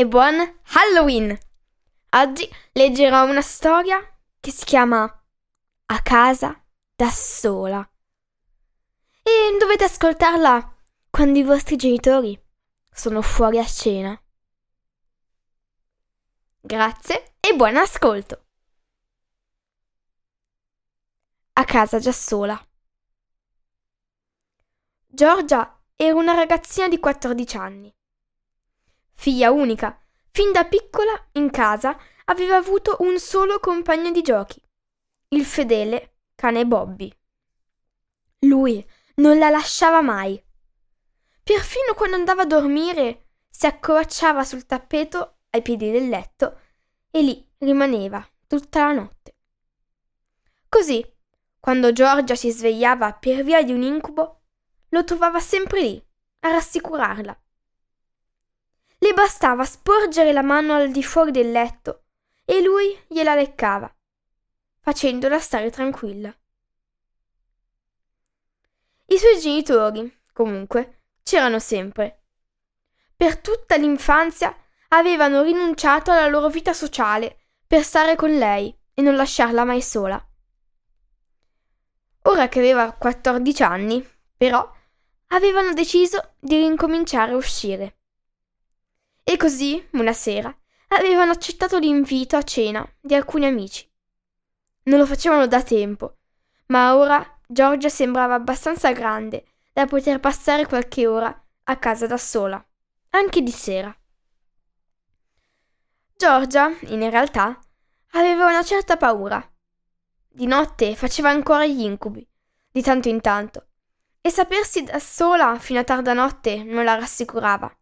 E buon Halloween! Oggi leggerò una storia che si chiama A casa da sola. E dovete ascoltarla quando i vostri genitori sono fuori a cena. Grazie e buon ascolto! A casa già sola. Giorgia era una ragazzina di 14 anni figlia unica. Fin da piccola, in casa, aveva avuto un solo compagno di giochi, il fedele cane Bobby. Lui non la lasciava mai. Perfino quando andava a dormire, si accovacciava sul tappeto ai piedi del letto e lì rimaneva tutta la notte. Così, quando Giorgia si svegliava per via di un incubo, lo trovava sempre lì a rassicurarla le bastava sporgere la mano al di fuori del letto e lui gliela leccava, facendola stare tranquilla. I suoi genitori, comunque, c'erano sempre. Per tutta l'infanzia avevano rinunciato alla loro vita sociale per stare con lei e non lasciarla mai sola. Ora che aveva 14 anni, però, avevano deciso di rincominciare a uscire. E così, una sera, avevano accettato l'invito a cena di alcuni amici. Non lo facevano da tempo, ma ora Giorgia sembrava abbastanza grande da poter passare qualche ora a casa da sola, anche di sera. Giorgia, in realtà, aveva una certa paura. Di notte faceva ancora gli incubi, di tanto in tanto, e sapersi da sola fino a tarda notte non la rassicurava.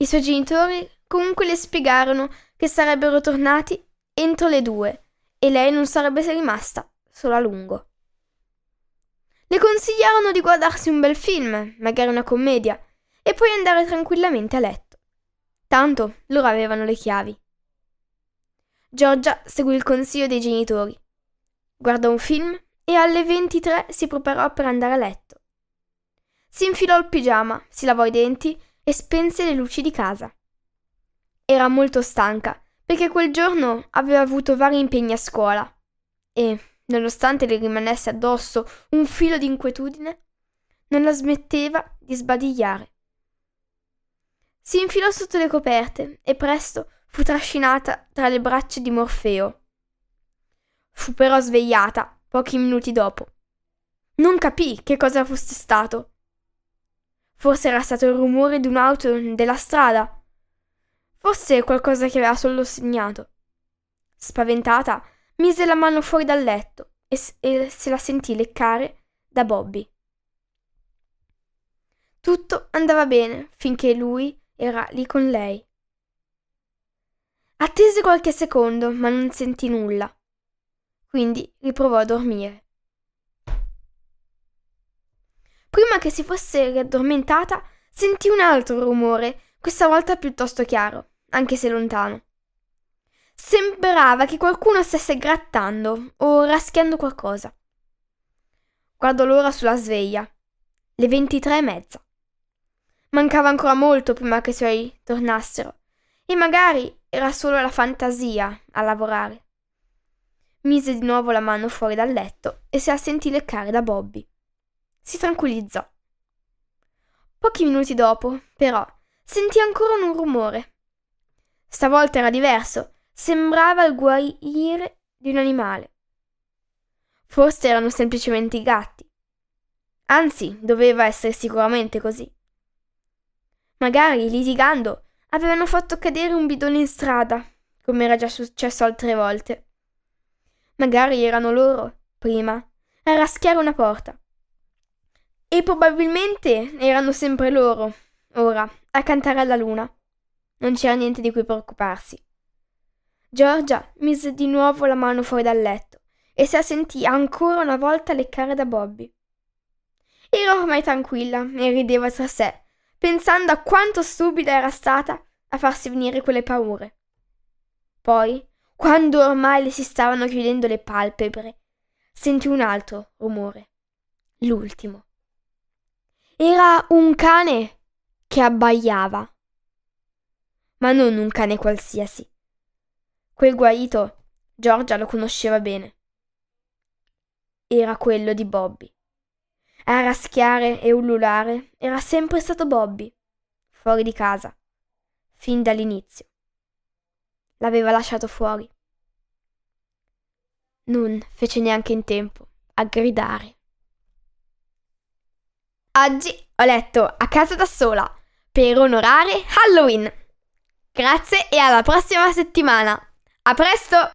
I suoi genitori comunque le spiegarono che sarebbero tornati entro le due e lei non sarebbe rimasta solo a lungo. Le consigliarono di guardarsi un bel film, magari una commedia, e poi andare tranquillamente a letto. Tanto loro avevano le chiavi. Giorgia seguì il consiglio dei genitori. Guardò un film e alle 23 si preparò per andare a letto. Si infilò il pigiama, si lavò i denti e spense le luci di casa. Era molto stanca perché quel giorno aveva avuto vari impegni a scuola e, nonostante le rimanesse addosso un filo di inquietudine, non la smetteva di sbadigliare. Si infilò sotto le coperte e presto fu trascinata tra le braccia di Morfeo. Fu però svegliata pochi minuti dopo. Non capì che cosa fosse stato Forse era stato il rumore di un'auto della strada. Forse qualcosa che aveva solo segnato. Spaventata, mise la mano fuori dal letto e, se la sentì leccare da Bobby. Tutto andava bene finché lui era lì con lei. Attese qualche secondo, ma non sentì nulla. Quindi riprovò a dormire. Prima che si fosse riaddormentata, sentì un altro rumore, questa volta piuttosto chiaro, anche se lontano. Sembrava che qualcuno stesse grattando o raschiando qualcosa. Guardò l'ora sulla sveglia. Le ventitré e mezza. Mancava ancora molto prima che i suoi tornassero, e magari era solo la fantasia a lavorare. Mise di nuovo la mano fuori dal letto e se la sentì leccare da Bobby si tranquillizzò. Pochi minuti dopo, però, sentì ancora un rumore. Stavolta era diverso, sembrava il guaire di un animale. Forse erano semplicemente i gatti. Anzi, doveva essere sicuramente così. Magari, litigando, avevano fatto cadere un bidone in strada, come era già successo altre volte. Magari erano loro, prima, a raschiare una porta. E probabilmente erano sempre loro, ora, a cantare alla luna. Non c'era niente di cui preoccuparsi. Giorgia mise di nuovo la mano fuori dal letto e si sentì ancora una volta leccare da Bobby. Era ormai tranquilla e rideva tra sé, pensando a quanto stupida era stata a farsi venire quelle paure. Poi, quando ormai le si stavano chiudendo le palpebre, sentì un altro rumore. L'ultimo. Era un cane che abbaiava. Ma non un cane qualsiasi. Quel guaito Giorgia lo conosceva bene. Era quello di Bobby. A raschiare e ululare era sempre stato Bobby, fuori di casa, fin dall'inizio. L'aveva lasciato fuori. Non fece neanche in tempo a gridare. Oggi ho letto a casa da sola per onorare Halloween. Grazie e alla prossima settimana. A presto!